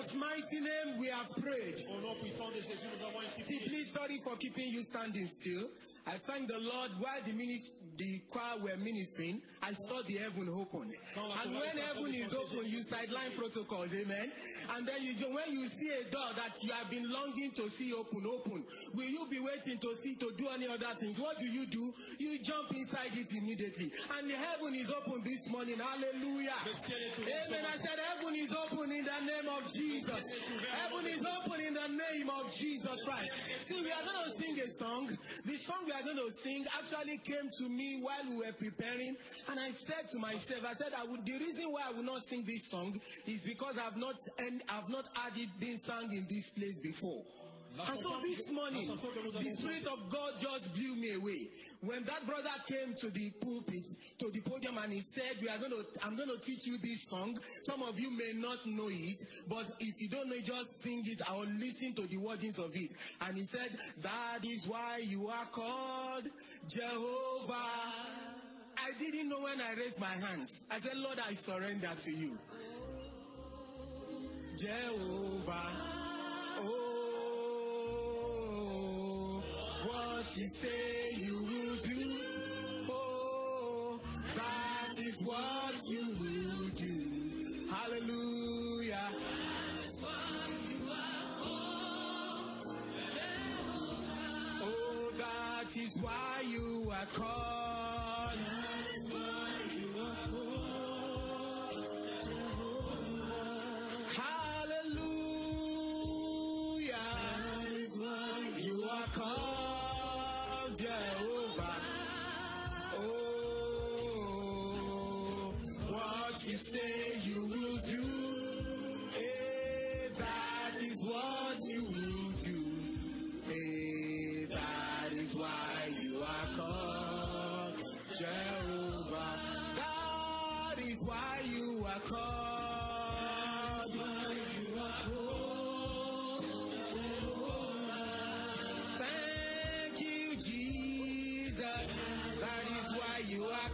Jesus' mighty name, we have prayed. Au nom puissant de Jésus, nous avons ainsi See, please, sorry for keeping you standing still. I thank the Lord while the minis- the choir were ministering, I saw the heaven open. And when heaven is open, you sideline protocols, amen. And then you when you see a door that you have been longing to see open, open, will you be waiting to see to do any other things? What do you do? You jump inside it immediately. And the heaven is open this morning. Hallelujah. Le ciel est ouvert. Amen. I said heaven is open in the name of Jesus. Heaven is open in the name of Jesus Christ. See, we are going to sing a song. The song we are going to sing actually came to me while we were preparing, and I said to myself, I said, I would. The reason why I will not sing this song is because I've not and I've not had it been sung in this place before. And so this morning, the Spirit of God just blew me away. When that brother came to the pulpit, to the podium, and he said, "We are going to, I'm going to teach you this song." Some of you may not know it, but if you don't know it, just sing it or listen to the wordings of it. And he said, "That is why you are called Jehovah." I didn't know when I raised my hands. I said, "Lord, I surrender to you." Jehovah. Oh, what you say you will do. Oh, that is what you will do. Hallelujah. Oh, that is why you are called. Jehovah. Oh, what you say you will do. Eh, that is what you will do. Eh, that is why you are called Jehovah. That is why you are called. Thank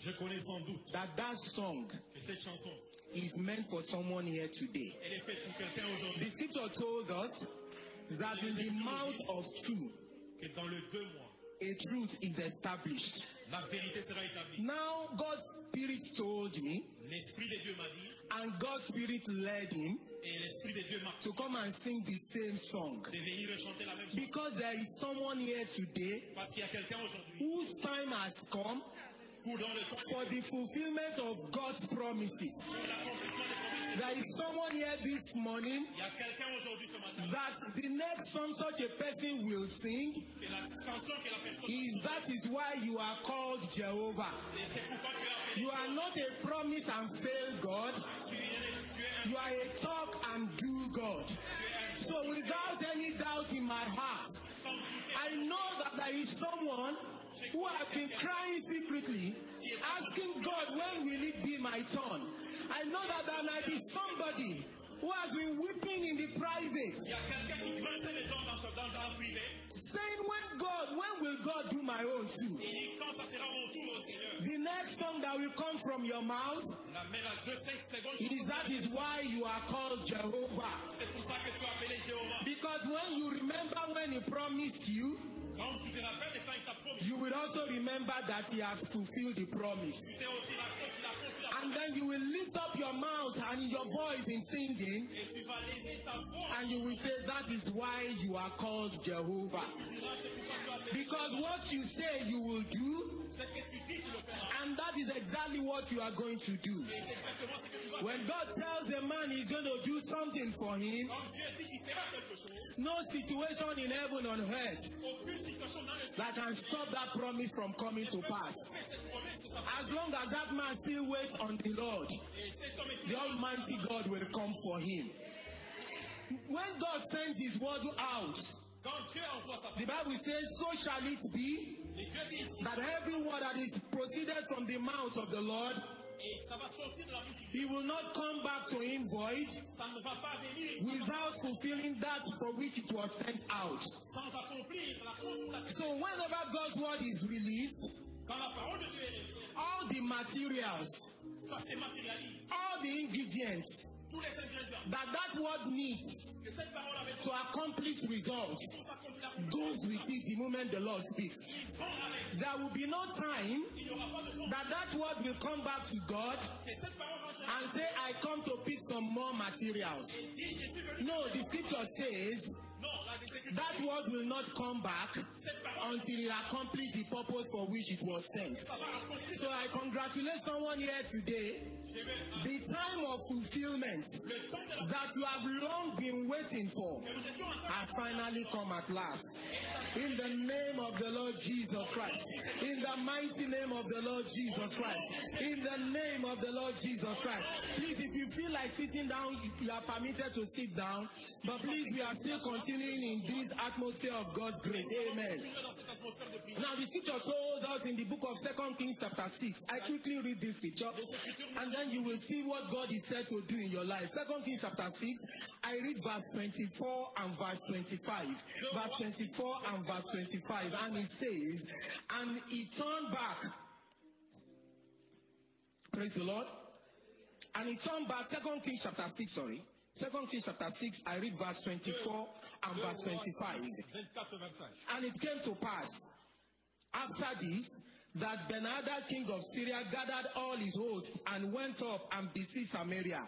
Je connais sans doute that that song que cette chanson, is meant for someone here today. elle est faite pour quelqu'un aujourd'hui. The scripture told us that in the mouth of two, Que dans le deux mois, a truth is established. la vérité sera établie. Now, God's Spirit told me, L'Esprit de Dieu m'a dit, and God's Spirit led him et l'Esprit de Dieu m'a to come and sing the same song. de venir chanter la même chose. Because there is someone here today Parce qu'il y a quelqu'un aujourd'hui whose time has come pour dans le temps for the fulfillment of God's promises. pour l'accomplissement des promesses. There is someone here this morning Il y a quelqu'un aujourd'hui ce matin that the next song such a person will sing et la chanson que la personne is that is why you are called Jehovah. et c'est pourquoi tu es appelé. You are not a promise and fail God. Tu es, tu es un, You are a talk and do God. So without any doubt in my heart, I know that there is someone who has been crying secretly, asking God, when will it be my turn? I know that there might be somebody who has been weeping in the private, saying, when God, when will God do my own too? The next song that will come from your mouth is that is why you are called Jehovah. Because when you remember when he promised you, Quand tu te rappelles et quand il t'a promis, you will also remember that he has fulfilled the promise. And then you will lift up your mouth and your voice in singing, and you will say, That is why you are called Jehovah. Because what you say you will do, and that is exactly what you are going to do. When God tells a man he's going to do something for him, no situation in heaven or earth that can stop that promise from coming to pass. As long as that man still waits on the Lord, the Almighty God will come for him. When God sends his word out, the Bible says, So shall it be that every word that is proceeded from the mouth of the Lord, he will not come back to him void without fulfilling that for which it was sent out. So whenever God's word is released, all the materials. All the ingredients Tous les ingrédients that that word needs que cette parole avait to accomplish results goes with it the moment the Lord speaks. ils vont avec. There will be no time Il n'y aura pas de temps that that word will come back to God que cette parole va changer. and say, I come to pick some more materials. Dit, je suis venu. No, the scripture says Non, la Écriture that word will not come back until it accomplishes the purpose for which it was sent. So I congratulate someone here today. The time of fulfillment that you have long been waiting for has finally come at last. In the name of the Lord Jesus Christ. In the mighty name of the Lord Jesus Christ. In the name of the Lord Jesus Christ. Please, if you feel like sitting down, you are permitted to sit down. But please, we are still continuing in this atmosphere of God's grace. Amen. Now, the scripture told us in the book of Second Kings, chapter 6. I quickly read this scripture, and then you will see what God is said to do in your life. Second Kings, chapter 6, I read verse 24 and verse 25. Verse 24 and verse 25, and it says, And he turned back. Praise the Lord. And he turned back, Second Kings, chapter 6, sorry. Second Kings, chapter 6, I read verse 24 and verse 25. And it came to pass after this that Ben-Hadad king of Syria gathered all his host and went up and besieged Samaria.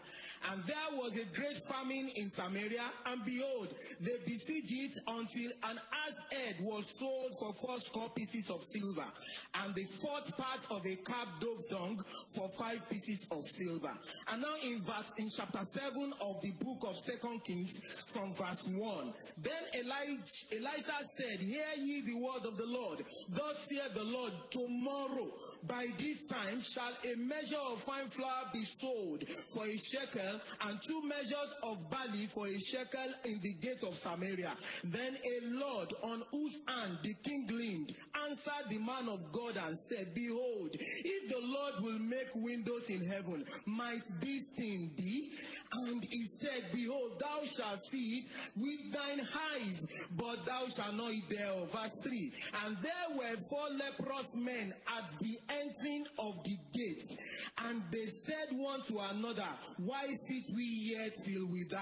And there was a great famine in Samaria, and behold, they besieged it until an ass head was sold for four score pieces of silver, and the fourth part of a calf dove's dung for five pieces of silver. And now in verse in chapter 7 of the book of Second Kings, from verse 1. Then Elijah, Elisha said, Hear ye the word of the Lord. Thus saith the Lord, tomorrow by this time shall a measure of fine flour be sold for a shekel, and two measures of barley for a shekel in the gate of Samaria. Then a Lord on whose hand the king leaned answered the man of God and said, Behold, if the Lord will make windows in heaven, might this thing be? And he said, Behold, thou shalt see it with thine eyes, but thou shalt not eat thereof. Verse 3 And there were four leprous men at the entering of the gates, and they said one to another, Why sit we here till we die?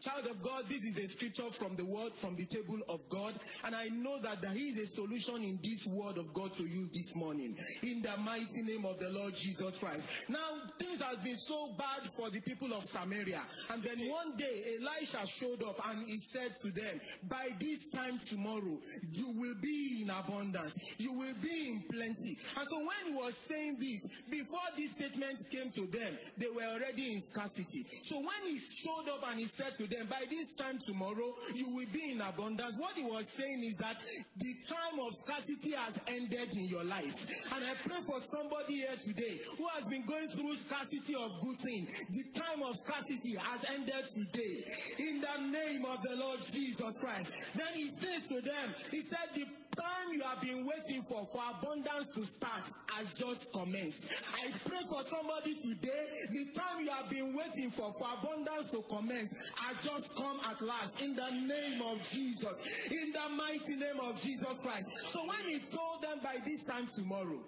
Child of God, this is a scripture from the word, from the table of God, and I know that there is a solution in this word of God to you this morning. In the mighty name of the Lord Jesus Christ. Now, things have been so bad for the people of Samaria, and then one day Elisha showed up and he said to them, By this time tomorrow, you will be in abundance, you will be in plenty. And so, when he was saying this, before this statement came to them, they were already in scarcity. So, when he showed up and he said to them, By this time tomorrow, you will be in abundance, what he was saying is that the time of scarcity has ended in your life. And I pray for somebody here today who has been going through scarcity of good things. The time of scarcity has ended today. In the name of the Lord Jesus Christ. Then he says to them, He said, The time you have been waiting for for abundance to start has just commenced. I pray for somebody today, the time you have been waiting for for abundance to commence has just come at last in the name of Jesus. In the mighty name of Jesus Christ. So when he told them by this time tomorrow,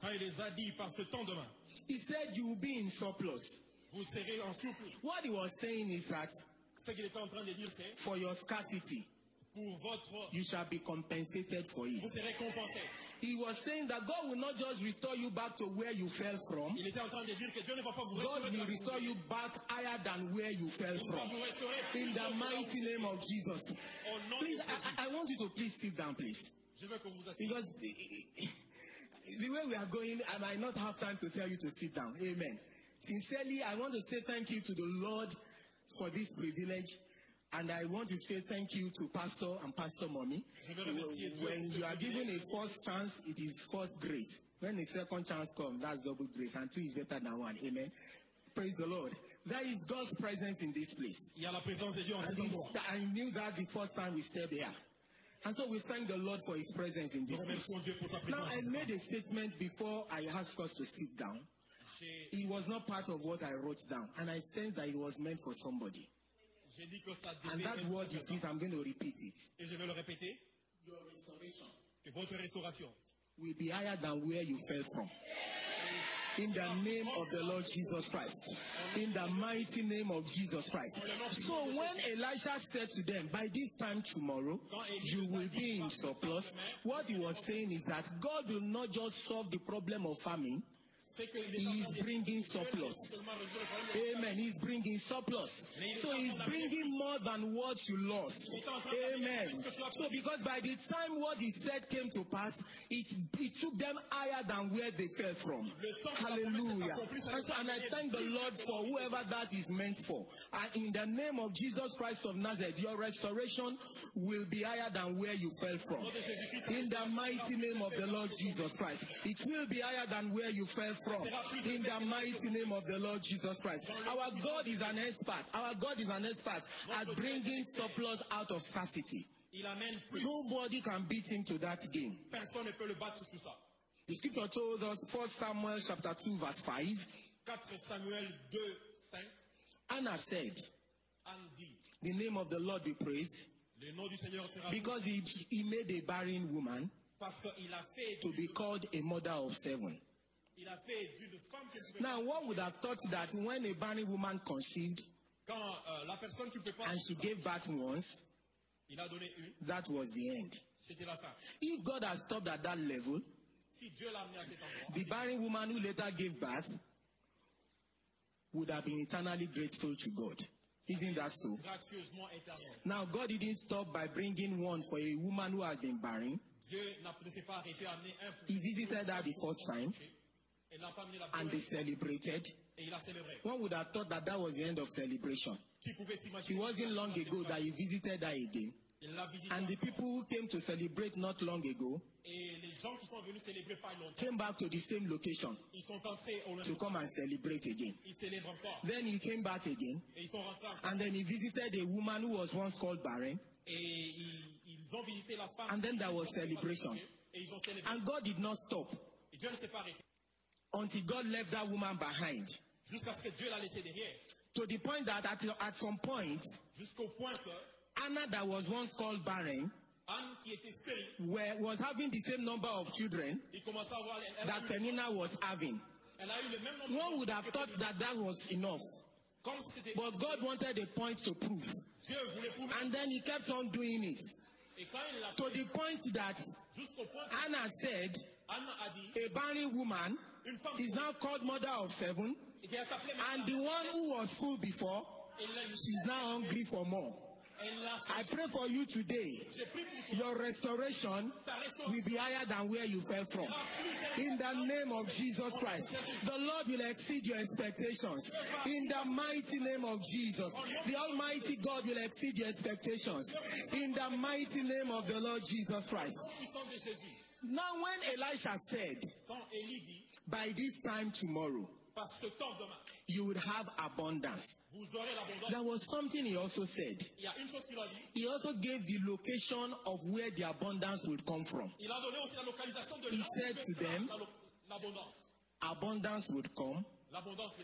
Quand il les a dit par ce temps demain, he said you will be in surplus. vous serez en surplus. What he was saying is that Ce qu'il était en train de dire, c'est for your scarcity, pour votre. you shall be compensated for it. Vous serez compensé. He was saying that God will not just restore you back to where you fell from, Il était en train de dire que Dieu ne va pas vous God restaurer. will restore you back higher than where you fell from. vous restaurer In the que là où mighty name of Jesus. Please. I, I want you to please sit down, please. Je veux que vous vous asseyez. Because the, the way we are going, I might not have time to tell you to sit down. Amen. Sincerely, I want to say thank you to the Lord for this privilege. And I want to say thank you to Pastor and Pastor Mommy. Je veux remercier Dieu When you are given a first chance, it is first grace. When a second chance comes, that's double grace. And two is better than one. Amen. Praise the Lord. There is God's presence in this place. Il y a la présence de Dieu en And cet endroit. I knew that the first time we stepped there. And so we thank the Lord for his presence in this place. remercions Dieu pour sa Now, I made a statement before I asked us to sit down. It was not part of what I wrote down. And I sensed that it was meant for somebody. j'ai dit que ça And that word is this. I'm going to repeat it. Et je vais le répéter. Your restoration Que votre restauration will be higher than where you fell from. In the name of the Lord Jesus Christ. In the mighty name of Jesus Christ. So when Elisha said to them, by this time tomorrow, you will be in surplus, what he was saying is that God will not just solve the problem of famine, c'est que les he is bringing surplus. Amen. He's bringing surplus. So he's bringing more than what you lost. Amen. So because by the time what he said came to pass, it, it took them higher than where they fell from. Hallelujah. And, so, and I thank the Lord for whoever that is meant for. And in the name of Jesus Christ of Nazareth, your restoration will be higher than where you fell from. In the mighty name of the Lord Jesus Christ. It will be higher than where you fell from. In the mighty name of the Lord Jesus Christ. Our God is an expert. Our God is an expert at bringing surplus out of scarcity. Il amène plus. Nobody can beat him to that game. Personne ne peut le battre sur ça. The scripture told us, 1 Samuel chapter 2, verse 5, 4 Samuel 2, 5. Anna said, The name of the Lord be praised, le nom du Seigneur sera loué because he, he made a barren woman parce qu'il a fait to be called a mother of seven. Now, one would have thought that when a barren woman conceived quand euh, la personne qui pas and she gave birth once, il a donné une, that was the end. la fin. If God had stopped at that level, Si Dieu à cet endroit, the barren woman who later gave birth would have been eternally grateful to God. Isn't that so? Now, God didn't stop by bringing one for a woman who had been barren. Dieu n'a- ne s'est pas arrêté un He visited her the first time and they celebrated. et il a célébré. One would have thought that that was the end of celebration. It wasn't long ago that he visited her again. Il l'a visité And the people who came to celebrate not long ago et les gens qui sont venus célébrer pas longtemps, came back to the same location ils sont entrés au to come and celebrate again. ils célèbrent encore Then he came back again et ils sont rentrés encore. and then he visited a woman who was once called barren. et ils, ils ont visité la femme And then there was celebration. et ils ont célébré. And God did not stop until God left that woman behind. jusqu'à ce que Dieu l'a laissé derrière. To the point that at, at some point, Jusqu'au point que Anna, that was once called barren, Anne, qui était stérile, were, was having the same number of children il à avoir. Elle, that Penina was having. elle a eu le même nombre One would have thought that that was enough. Comme. But God wanted a point to prove. Dieu voulait prouver. And then he kept on doing it. Et quand il To fait, the point that point Anna said, a dit a barren woman is now called mother of seven, qui a appelé and the one who was full before, she's now hungry for more. I pray for you today. J'ai pris pour toi Your restoration will be higher than where you fell from. In the name of Jesus Christ, the Lord will exceed your expectations. In the mighty name of Jesus, the Almighty God will exceed your expectations. In the mighty name of the Lord Jesus Christ. puissant de Jésus. Now, when Elisha said, Quand Élie dit, By this time tomorrow, par ce temps demain, you would have abundance, there was something he also said. Il y a une chose qu'il a dit. He also gave the location of where the abundance would come from. Il a donné aussi la localisation de He said to them- la lo- l'abondance. Abundance would come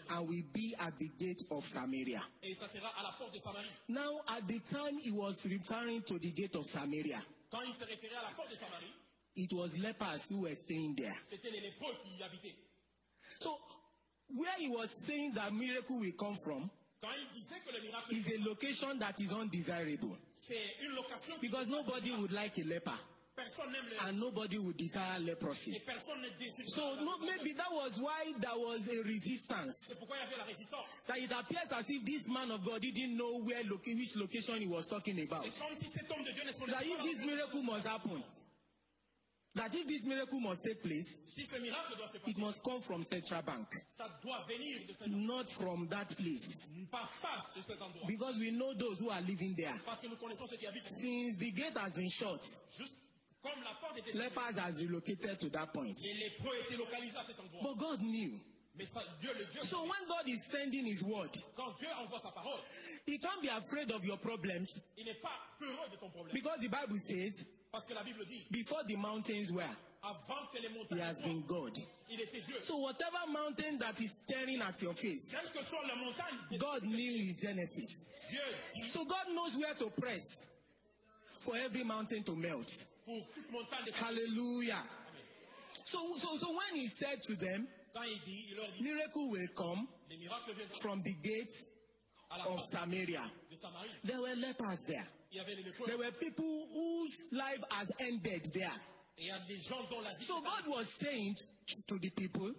and will be at the gate of Samaria. Et ça sera à la porte de Samarie. Now, at the time he was referring to the gate of Samaria, Quand il se référait à la porte de Samarie, it was lepers who were staying there. c'était les lépreux qui y habitaient. So, where he was saying that miracle will come from Quand il disait que le miracle, is a location that is undesirable c'est une location because nobody would like a leper personne n'aime les and nobody would desire et leprosy. personne ne désire. So, no, maybe that was why there was a resistance. C'est pourquoi il y avait la résistance. That it appears as if this man of God didn't know where loca- which location he was talking about. C'est comme si cet homme de Dieu ne That if this miracle must happen, that if this miracle must take place, Si se it must come from Central Bank, ça doit venir de not from that place. pas face cet. Because we know those who are living there. Parce que nous ceux qui. Since the gate has been shut, Juste comme la porte était lepers has relocated to that point. les lépreux étaient localisés à cet. But God knew Mais ça, Dieu, le Dieu, So when God is sending His word, quand Dieu envoie sa parole, He can't be afraid of your problems il pas de ton problème. because the Bible says, Parce que la Bible dit, before the mountains were, avant que les He has soient, been God. il était Dieu. So whatever mountain that is staring at your face, Quelle que soit la montagne, God knew His genesis. Dieu dit So God knows where to press for every mountain to melt. pour toute montagne de Hallelujah. So, so, so when He said to them, Quand il dit, il leur dit, miracle will come les miracles from the gates à la of Samaria. de Samarie. There were lepers there. Il y avait les lépreux. There were people whose life has ended there. Et il y a des gens dont la vie So God was saying to the people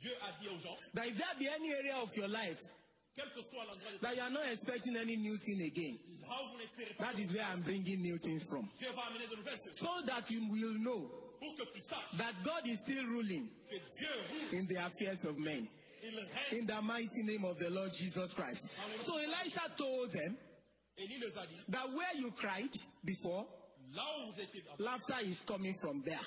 Dieu a dit aux gens, that if there be any area of your life quel que soit l'endroit de that you are not expecting any new thing again, là où vous n'espérez pas, that is where I'm bringing new things from. Dieu va amener de nouvelles choses So that you will know pour que tu saches that God is still ruling que Dieu roule, in the affairs of men. In the mighty name of the Lord Jesus Christ. So Elisha told them that where you cried before, là où vous étiez avant, laughter is coming from there.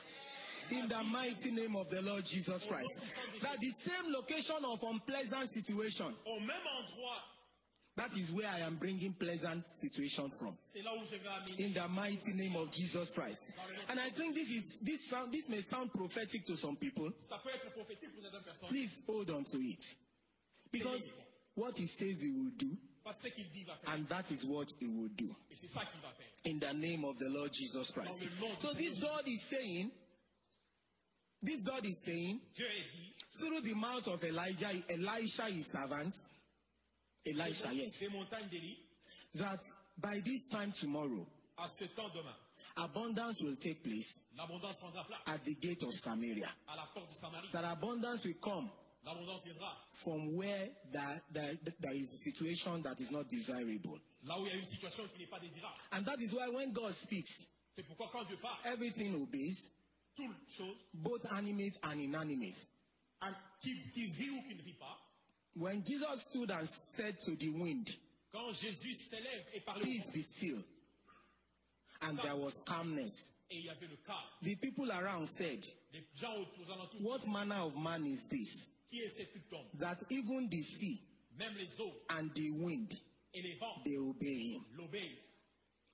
In the mighty name of the Lord Jesus oh, Christ. That the same location of unpleasant situation, oh, même that is where I am bringing pleasant situation from. c'est là où je vais amener. In the mighty name of Jesus Christ. And I think this is this sound this may sound prophetic to some people. Ça peut être prophétique pour certaines personnes. Please hold on to it. Because what he says he will do, Parce que ce qu'il dit, il va faire. and that is what he will do. Et c'est ça qu'il va faire. In the name of the Lord Jesus Christ. So this God is saying, this God is saying, Dieu est dit, through the mouth of Elijah, Elisha, his servant, Elisha, yes, des montagnes d'Élie, that by this time tomorrow, à ce temps demain, abundance will take place l'abondance prendra place at the gate of Samaria. à la porte de Samarie. That abundance will come from where there, there, there is a situation that is not desirable. là où il y a une situation qui n'est pas désirable. And that is why when God speaks, C'est pourquoi quand Dieu parle, everything obeys, both animate and inanimate. un- qui, qui vit ou qui ne vit pas, When Jesus stood and said to the wind, quand Jésus s'élève et parle Peace be still, and there was calmness, et il y avait le calme, the people around said, les gens aux, aux What manner of man is this, qui est cet homme that even the sea Même les eaux and the wind, et les vents they obey him?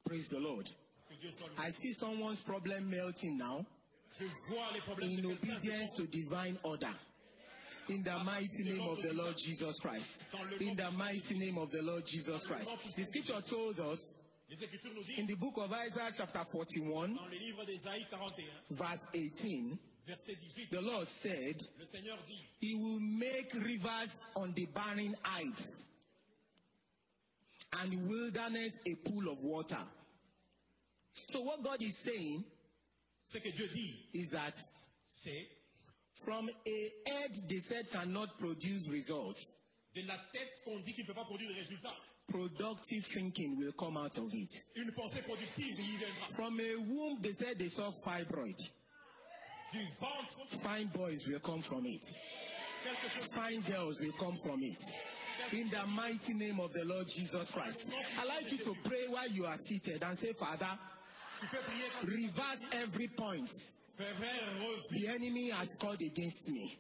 Praise the Lord. Que Dieu soit loué. I see someone's problem melting now Je vois les problèmes in obedience to divine order. In the mighty name of the Lord Jesus Christ. In the mighty name of the Lord Jesus Christ. The scripture told us Les Écritures nous in the book of Isaiah, chapter 41, dans le livre d'Ésaïe 41, verse 18, verset 18, the Lord said, le Seigneur dit He will make rivers on the barren heights and wilderness a pool of water. So, what God is saying Ce que Dieu dit, is that c'est from a head they said cannot produce results, de la tête qu'on dit qu'il ne peut pas produire de résultats. productive thinking will come out of it. Une pensée productive y viendra. From a womb they said they saw fibroid, fine boys will come from it, fine girls will come from it. In the mighty name of the Lord Jesus Christ. I like you to pray while you are seated and say, Father, reverse every point the enemy has called against me.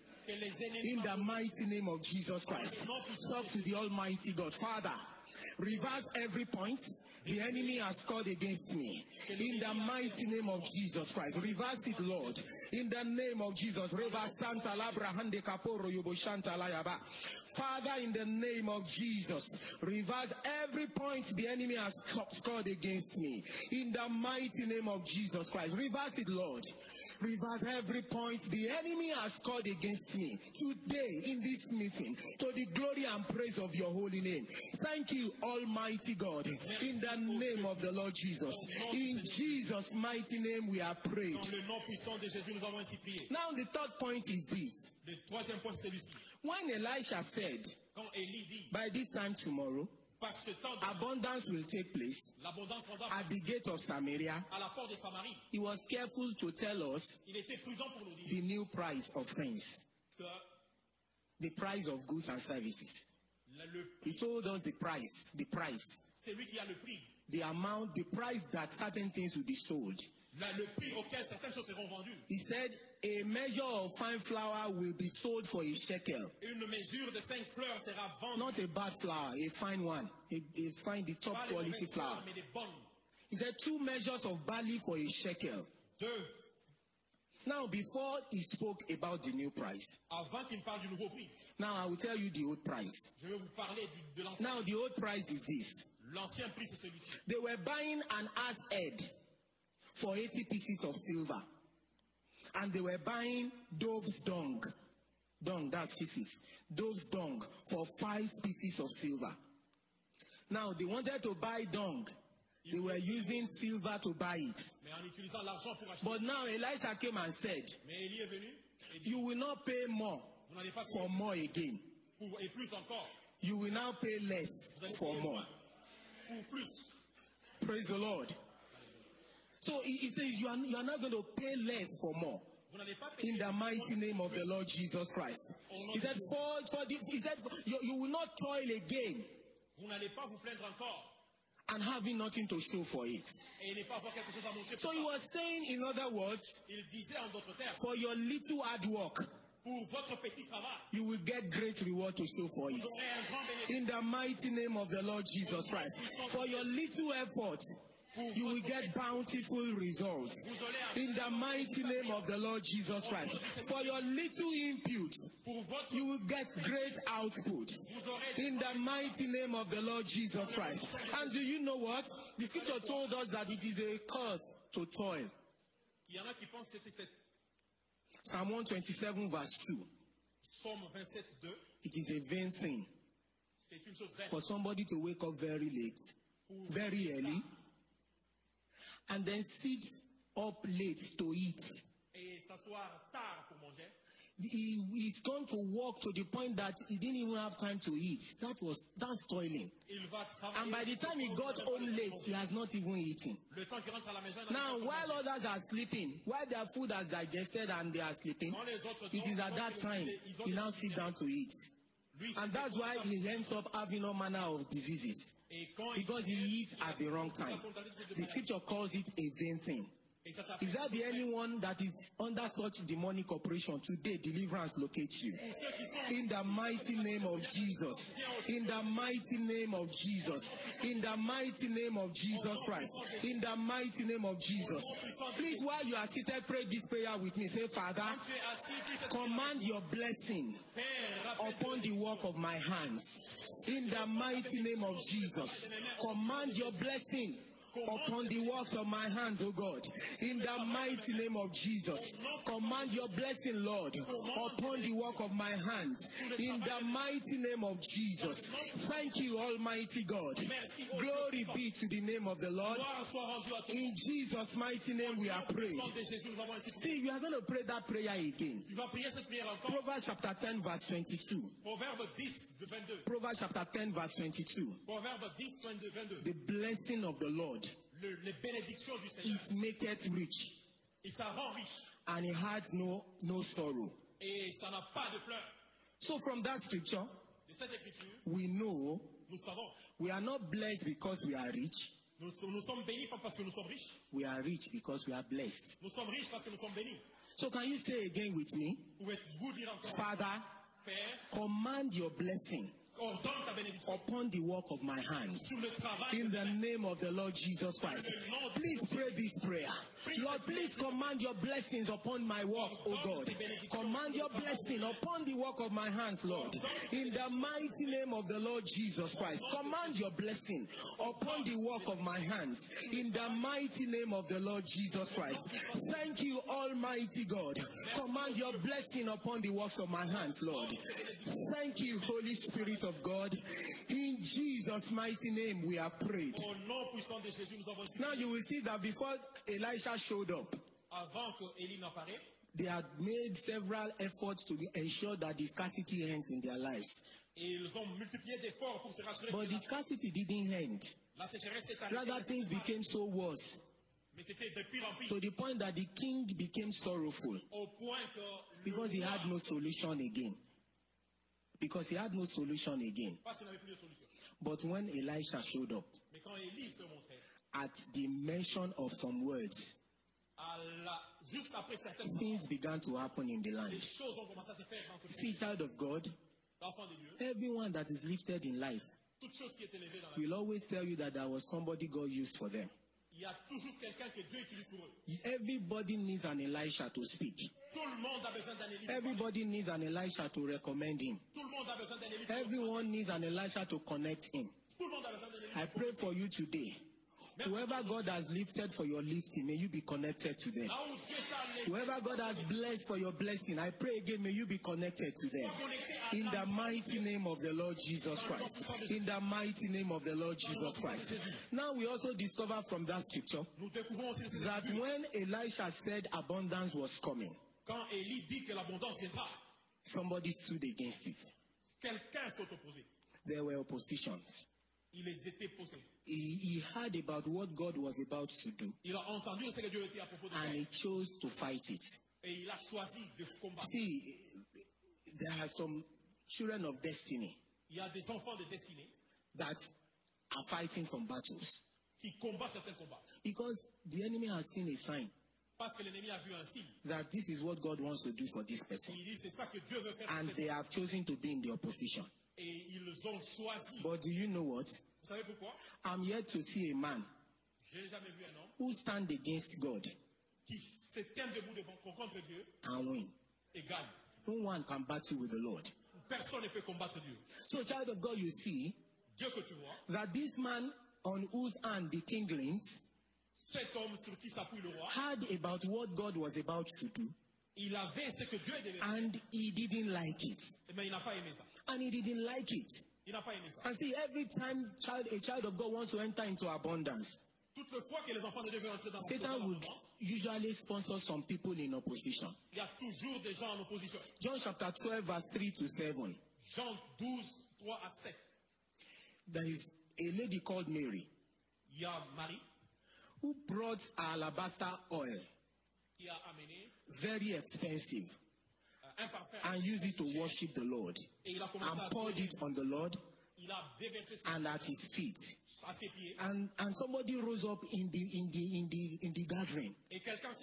In the mighty name of Jesus Christ. Talk to the Almighty God. Father, reverse every point the enemy has called against me. In the mighty name of Jesus Christ. Reverse it, Lord. In the name of Jesus. Father, in the name of Jesus, reverse every point the enemy has scored against me. In the mighty name of Jesus Christ. Reverse it, Lord. Reverse every point the enemy has scored against me today in this meeting to the glory and praise of your holy name. Thank you, Almighty God, in the name of the Lord Jesus. In Jesus' mighty name we are prayed. Dans le nom puissant de Jésus, nous avons ainsi prié. Now, the third point is this. Le troisième point, c'est celui-ci. When Elisha said, Quand Élie dit, By this time tomorrow, parce que tant de abundance will take place at the gate of Samaria, à la porte de Samarie, he was careful to tell us il était prudent pour nous dire the new price of things, the price of goods and services. He told us the price, the price, c'est lui qui a le prix, the amount, the price that certain things will be sold. Là, le prix auquel certaines choses seront vendues. He said, A measure of fine flour will be sold for a shekel. Une mesure de 5 fleurs sera vendue. Not a bad flour, a fine one. A, a fine, the top Pas quality flour. fleurs, mais des bonnes. He said, Two measures of barley for a shekel. Deux. Now, before he spoke about the new price, Avant qu'il me parle du nouveau prix, now I will tell you the old price. je vais vous parler du- de l'ancien. Now, the old price is this L'ancien prix, c'est celui-ci. they were buying an ass head for 80 pieces of silver, and they were buying dove's dung. Dung, that's pieces. Dove's dung for five pieces of silver. Now, they wanted to buy dung, they were using silver to buy it. Mais en utilisant l'argent pour acheter. But now Elisha came and said, Mais Élie est venu et dit, You will not pay more vous n'allez pas for more again. pour, et plus encore. You will now pay less for more. moins ou plus. Praise the Lord. So he, he says, you are, you are not going to pay less for more. Vous n'allez pas payer In the mighty name of the Lord Jesus Christ. He said, for, for the, he said, for, you, you will not toil again Vous n'allez pas vous plaindre encore and having nothing to show for it. et ne pas avoir quelque chose à montrer. So he was saying, in other words, Il disait en d'autres termes, for your little hard work, pour votre petit travail, you will get great reward to show for it. vous aurez un grand bénéfice. In the mighty name of the Lord Jesus Christ. For your little effort, you will get bountiful results. Vous aurez un In the mighty name of the Lord Jesus Christ. For your little input, you will get great output. In the mighty name of the Lord Jesus Christ. And do you know what? The scripture told us that it is a curse to toil. Il y en a qui pensent que c'était cette Psalm 127, verse 2. Somme 27, 2. It is a vain thing C'est une chose vaine. for somebody to wake up very late, very early, and then sit up late to eat. Et s'asseoir tard pour manger. He, he's gone to work to the point that he didn't even have time to eat. That was that's toiling. Il va travailler. And by the time he got home late, he has not even eaten. Le temps à la maison, Now, while others are sleeping, while their food has digested and they are sleeping, Quand les autres it is at that time des- ils ont he now sit down to eat. And that's why he ends up having all manner of diseases. Et quand il Because he eats at the wrong time. The scripture calls it a vain thing. If there be anyone that is under such demonic operation, today deliverance locates you. In the mighty name of Jesus. In the mighty name of Jesus. In the mighty name of Jesus Christ. In the mighty name of Jesus. Please, while you are seated, pray this prayer with me. Say, Father, command your blessing upon the work of my hands. In the mighty name of Jesus. Command your blessing upon the works of my hands, O God. In the mighty name of Jesus. Command your blessing, Lord, upon the work of my hands. In the mighty name of Jesus. Thank you, Almighty God. Glory be to the name of the Lord. In Jesus' mighty name we are prayed. See, we are going to pray that prayer again. Proverbs chapter 10, verse 22. Proverbe 10, de 22. Proverbs chapter 10, verse 22. Proverbe 10, 22, 22. The blessing of the Lord, Le- les bénédictions du Seigneur. it maketh rich, Et ça rend riche. and it has no, no sorrow. Et ça n'a pas de pleurs. So from that scripture, De cette écriture, we know nous savons. we are not blessed because we are rich. Nous, nous sommes bénis pas parce que nous sommes riches. We are rich because we are blessed. Nous sommes riches parce que nous sommes bénis. So can you say again with me? Pouvez-vous dire encore, Father, command your blessing upon the work of my hands. In the name of the Lord Jesus Christ. Please pray this prayer. Lord, please command your blessings upon my work, O God. Command your blessing upon the work of my hands, Lord. In the mighty name of the Lord Jesus Christ. Command your blessing upon the work of my hands. In the mighty name of the Lord Jesus Christ. Thank you, Almighty God. Command your blessing upon the works of my hands, Lord. Thank you, Holy Spirit of God. In Jesus' mighty name we have prayed. Au nom puissant de Jésus, nous avons Now you will see that before Elisha showed up, Avant que Élie n'apparaisse, they had made several efforts to ensure that the scarcity ends in their lives. et ils ont multiplié d'efforts pour se rassurer But the scarcity didn't end. la sécheresse s'est Rather, things became so worse Mais c'était de pire en pire. to the point that the king became sorrowful Au point que le because he had no solution again. Because he had no solution again. Parce qu'il n'avait plus de solution. But when Elisha showed up, Mais quand Élie se montrait, at the mention of some words, à la, juste après certaines things began to happen in the land. les choses ont commencé à se faire dans ce See, child of God, L'enfant de Dieu, everyone that is lifted in life toute chose qui est élevée dans la vie, will always tell you that there was somebody God used for them. Il y a toujours quelqu'un que Dieu utilise pour eux. Everybody needs an Elisha to speak. Tout le monde a besoin d'un Élie. Everybody needs an Elisha to recommend him. Tout le monde a besoin d'un Élie. Everyone needs an Elisha to connect him. Tout le monde a besoin d'un Élie. I pray for you today. Whoever God has lifted for your lifting, may you be connected to them. Là où Dieu t'a élevé, Whoever God has blessed for your blessing, I pray again, may you be connected to them. In the mighty name of the Lord Jesus Christ. In the mighty name of the Lord Jesus Christ. Now we also discover from that scripture nous découvrons aussi ces that when Elisha said abundance was coming, Quand Élie dit que l'abondance viendra, somebody stood against it. quelqu'un s'est opposé. There were oppositions. Il les était posé. He, he heard about what God was about to do Il a entendu ce que Dieu était à propos de and he chose to fight it. Et il a choisi de combattre. See, there are some children of destiny Il y a des enfants de destinée that are fighting some battles qui combattent certains combats. because the enemy has seen a sign Parce que l'ennemi a vu un signe. that this is what God wants to do for this person. Il dit c'est ça que Dieu veut faire. pour And cette they have chosen to be in the opposition. Et ils ont choisi. But do you know what? Vous savez pourquoi I'm yet to see a man Je n'ai jamais vu un homme who stand against God qui se tient debout devant contre Dieu and win. et gagne. No one can battle with the Lord. Personne ne peut combattre Dieu. So, child of God, you see Dieu que tu vois, that this man on whose hand the king leans cet homme sur qui s'appuie le roi, heard about what God was about to do il avait ce que Dieu devait faire, and he didn't like it. Eh mais il n'a pas aimé ça. And he didn't like it. Il n'a pas aimé ça. And see, every time child, a child of God wants to enter into abundance, Toutes les fois que les enfants de Dieu veulent entrer dans Satan would usually sponsor some people in opposition. il y a toujours des gens en opposition. John chapter 12, verse 3 to 7. Jean 12, 3 à 7. There is a lady called Mary Il y a Marie who brought alabaster oil, qui a amené very expensive, euh, parfum and used it to worship the Lord. et il a And poured it on the Lord and at his feet. à ses pieds And, and somebody rose up in the, in, the, in, the, in the gathering et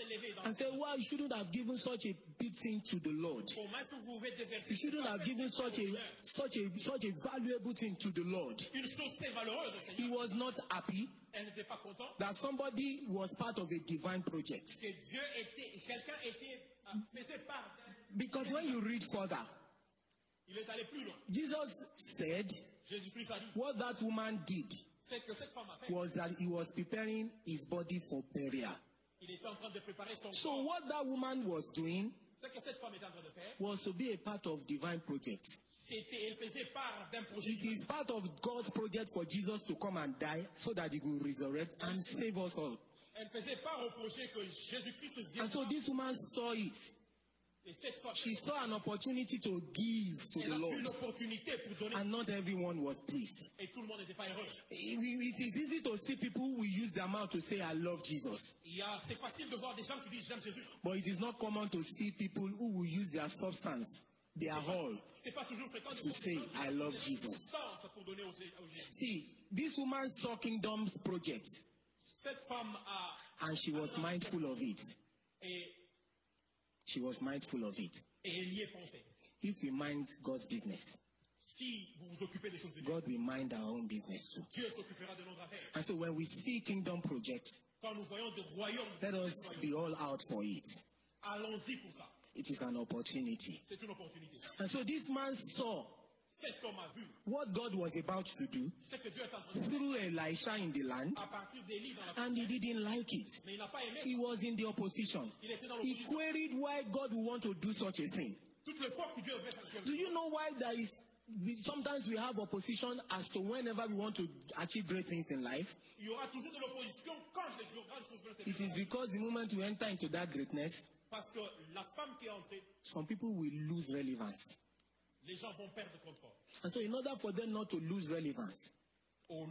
levé dans and said, Why you shouldn't have given such a big thing to the Lord? Comment est-ce que vous pouvez déverser You shouldn't have given such a, such a, such a valuable thing to the Lord. une chose très valeureuse au He was not happy Elle n'était pas contente that somebody was part of a divine project. que Dieu était, quelqu'un était, euh, faisait part d'un- Because when you read further, Il est allé plus loin. Jesus said Jésus-Christ a dit, what that woman did c'est que cette femme a fait. was that he was preparing his body for burial. Il était en train de préparer son So what that woman was doing Ce que cette femme était en train de faire, was to be a part of divine project. c'était, elle faisait part d'un projet. It is part of God's project for Jesus to come and die so that he will resurrect and save us all. Elle faisait part au projet que Jésus-Christ vienne. And so this woman saw it. Et cette fois, She saw an opportunity to give to elle the Lord. l'opportunité pour donner. And not everyone was pleased. Et tout le monde n'était pas heureux. It it is easy to see people who use their mouth to say, I love Jesus. Il y a, c'est facile de voir des gens qui disent. But it is not common to see people who will use their substance, their all. C'est pas toujours fréquent de To say, des gens qui I love Jesus. substances pour donner au, au Jésus. See, this woman saw Kingdom's project Cette femme a, and she was mindful of it. She was mindful of it. et elle y est pensée. If we mind God's business, Si vous vous occupez des choses de Dieu, God will mind our own business too. Dieu s'occupera de nos affaires. And so when we see Kingdom project, Quand nous voyons des royaumes, let us be all out for it. allons-y pour ça. It is an opportunity. C'est une opportunité. And so this man saw Cet homme a vu what God was about to do ce que Dieu est en train de faire through Elisha in the land, à partir d'Élie dans la and he didn't like it. Mais il n'a pas aimé. He was in the opposition. Il était dans He queried why God would want to do such a thing. Toutes les fois que Dieu veut faire quelque Do you know why there is we- sometimes we have opposition as to whenever we want to achieve great things in life? il y aura toujours de l'opposition quand les grandes choses veulent se It is because the moment we enter into that greatness, Parce que la femme qui est entrée, some people will lose relevance. Les gens vont perdre contrôle. And so, in order for them not to lose relevance, Au-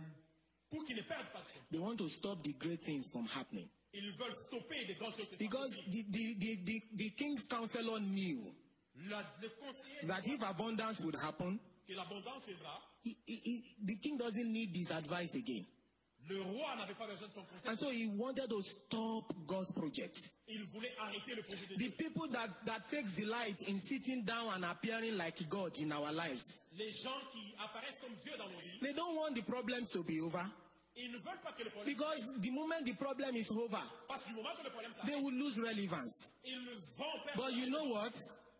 Pour qu'ils ne perdent pas de contrôle, they want to stop the great things from happening. ils veulent stopper des grandes choses. qui sont Because possibles. the, the, the, the, the king's counselor knew La- le conseiller that if abundance would happen, que l'abondance viendra, he, he, he- the king doesn't need this advice again. Le roi n'avait pas besoin de son conseil. And so he wanted to stop God's project. Il voulait arrêter le projet de The Dieu. people that, that takes delight in sitting down and appearing like God in our lives, Les gens qui apparaissent comme Dieu dans nos vies, they don't want the problems to be over. ils ne veulent pas que le problème Because the moment the problem is over, Parce moment que le problème they will lose relevance. ils vont faire. But you know what?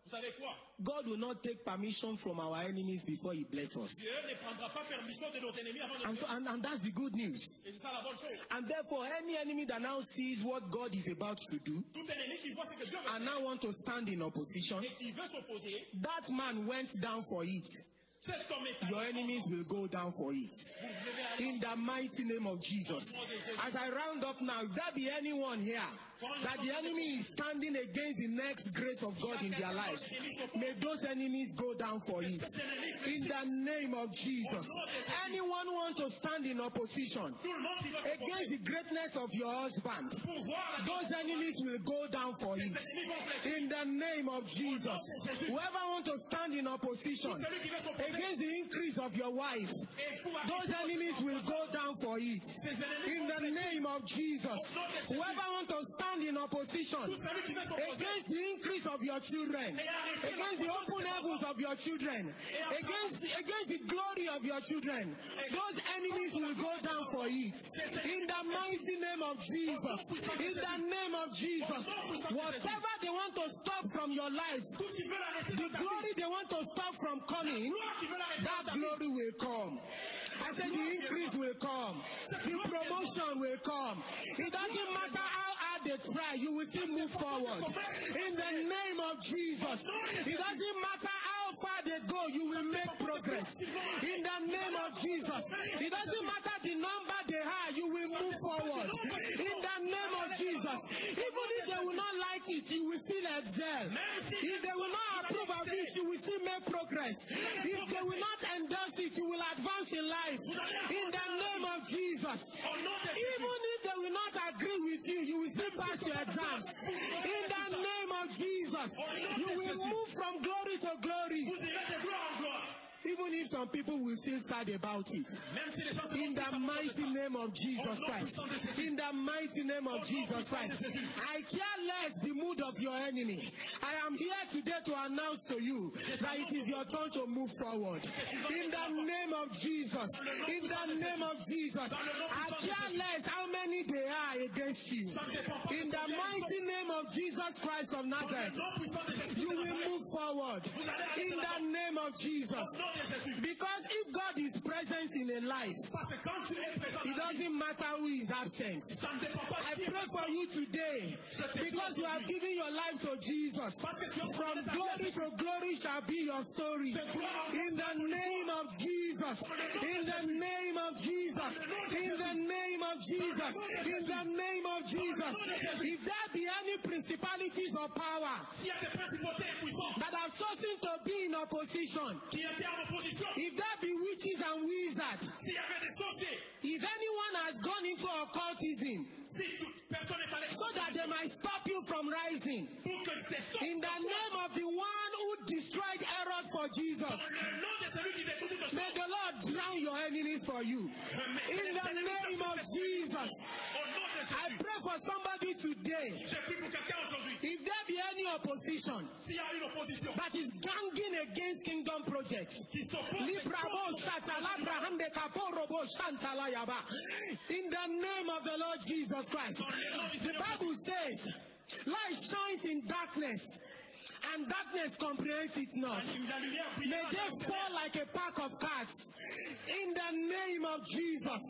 Vous savez quoi God will not take permission from our enemies before he bless us. Dieu ne prendra pas permission de nos ennemis avant de And, so, and, and that's the good news. Et c'est ça la bonne chose. And therefore, any enemy that now sees what God is about to do Tout ennemi qui voit ce que Dieu veut and faire now want to stand in opposition, et qui veut s'opposer, that man went down for it. cet homme est Your enemies will go down for it. Vous devez aller In the mighty name of Jesus. As I round up now, if there be anyone here that the enemy is standing against the next grace of God in their lives, may those enemies go down for it. In the name of Jesus. Anyone want to stand in opposition against the greatness of your husband, those enemies will go down for it. In the name of Jesus. Whoever want to stand in opposition against the increase of your wife, those enemies will go down for it. In the name of Jesus. Whoever want to stand in opposition celui qui veut s'opposer against the increase of your children, against the open heavens of your children, against, against the glory of your children, those enemies will go down for it. In the mighty name of Jesus. In the name of Jesus. Whatever they want to stop from your life, tout ce qui veut l'arrêter the glory they want to stop from coming, Gloire qui veut l'arrêter that glory will come. I said the increase will come. The promotion will come. It doesn't matter how they try, you will still move forward. In the name of Jesus. It doesn't matter far they go, you will make progress. In the name of Jesus. It doesn't matter the number they have, you will move forward. In the name of Jesus. Even if they will not like it, you will still excel. If they will not approve of it, you will still make progress. If they will not endorse it, you will advance in life. In the name of Jesus. Even if they will not agree with you, you will still pass your exams. In the name of Jesus, you will move from glory to glory. Even if some people will feel sad about it. In the mighty name of Jesus Christ. In the mighty name of Jesus Christ. I care less the mood of your enemy. I am here today to announce to you that it is your turn to move forward. In the name of Jesus. In the name of Jesus. I care less how many they are against you. In the mighty name of Jesus Christ of Nazareth. Forward. In the name of Jesus. Au nom de Jésus. Because if God is present in a life, Parce que quand tu es présent, it doesn't matter who is absent. ça ne dépend pas I pray for you today because you have given your life to Jesus. From glory to glory shall be your story. In the name of Jesus. In the name of Jesus. In the name of Jesus. In the name of Jesus. If there be any principalities or power S'il y a des principautés puissants that have chosen to be in opposition, qui étaient en opposition, if there be witches and wizards, s'il y avait des sorciers, if anyone has gone into occultism si toute personne est allée so that they might stop you from rising, pour que in the name of the one who destroyed Herod for Jesus, le nom de celui qui détruit toutes may the Lord drown your enemies for you. In the name of Jesus, Au nom de I pray for somebody today. j'ai pris pour quelqu'un aujourd'hui. If there be any opposition S'il y a une opposition that is ganging against kingdom projects, qui s'oppose, Librabo shatalabra hande kaporobo shantalayaba. In the name of the Lord Jesus Christ. The Bible says, light shines in darkness, and darkness comprehends it not. la lumière brille. May they fall like a pack of cards. In the name of Jesus.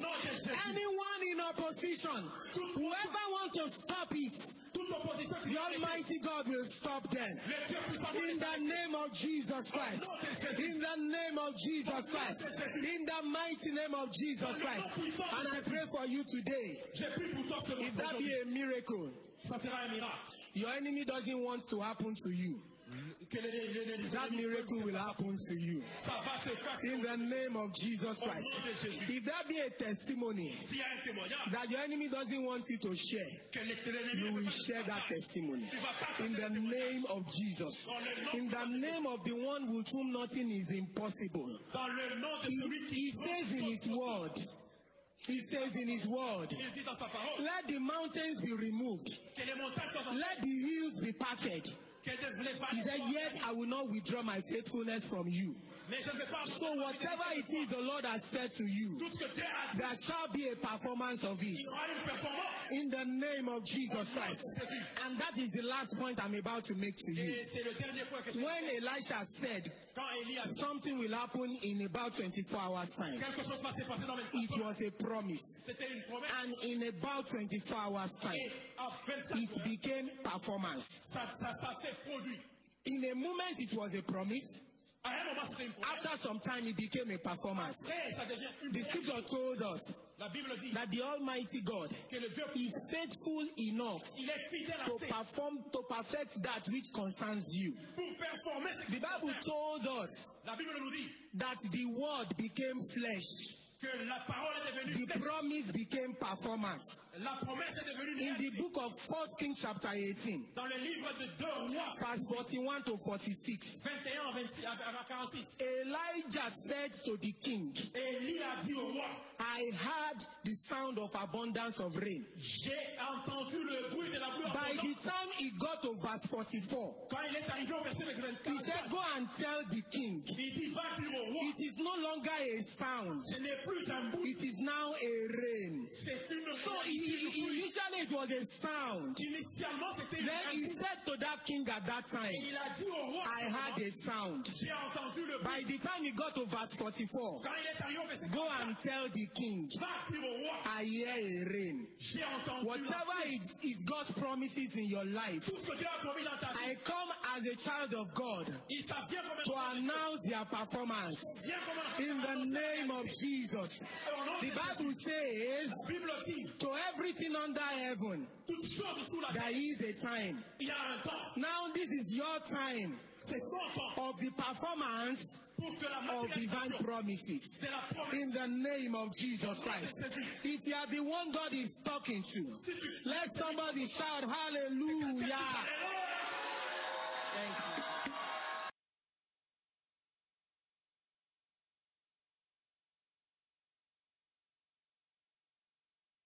Anyone in opposition, whoever wants to stop it, Toute opposition qui the Almighty God will stop them. le Dieu puissant In the name of Jesus Christ. In the name of Jesus Christ. In the mighty name of Jesus Christ. And I pray for you today. J'ai pris pour toi ce If that be a miracle, Your enemy doesn't want to happen to you. That miracle will happen to you. In the name of Jesus Christ. If that be a testimony that your enemy doesn't want you to share, you will share that testimony. In the name of Jesus. In the name of the one with whom nothing is impossible. He, he says in his word, He says in His word, Il dit dans sa parole Let the mountains be removed, que les montagnes soient en let the hills be parted. He said, Yet I will not withdraw my faithfulness from you. Mais je ne vais pas So, whatever it is the Lord has said to you, Tout ce que Dieu a dit, there shall be a performance of it. y aura une performance. In the name of Jesus Christ. And that is the last point I'm about to make to you. Et c'est le dernier point que je When Elisha said Quand Élie a dit something will happen in about 24 hours time, quelque chose va se passer dans 24 it was a promise. c'était une promesse. And in about 24 hours time, Et à 24 it heures, became performance. ça, ça, ça s'est produit. In a moment, it was a promise. À un moment, c'était une promesse. After some time, it became a performance. Après, ça devient une The scripture told us La Bible dit that the Almighty God que le Dieu, is faithful enough il est fidèle to perform, to perfect that which concerns you. pour performer ce qui The Bible told us La Bible nous dit that the word became flesh. Que la parole est devenue The promise became performance. La promesse est devenue In the book of 1 Kings chapter 18, Dans le livre de 2 rois, verse 41 to 46, 21 à 26 à 46, Elijah said to the king, Élie a dit au roi, I heard the sound of abundance of rain. j'ai entendu le bruit de la pluie By the time he got to verse 44, Quand il est arrivé au verset he said, Go and tell the king, il dit, va dire au roi, it is no longer a sound, ce n'est plus un bruit, it is now a rain. c'est une So i- i- initially it was a sound. Initialement, c'était Then he said to that king at that Et time, il a dit au roi, I heard a sound. j'ai entendu le bruit. By the time he got to verse 44, Quand il est arrivé au verset go 24, and tell the king, va dire au roi, I hear a rain. j'ai entendu la Whatever is, is God's promises in your life, Tout ce que Dieu a promis dans ta vie, I come as a child of God il ça vient comme un to announce their performance. Vient comme un in the name of Jesus. Au nom de The Bible says, La Bible dit, to everything under heaven, toute chose sous there is a time. il y a un temps. Now, this is your time of the performance pour que la of divine promises in the name of Jesus Christ. If you are the one God is talking to, let somebody shout hallelujah. Thank you.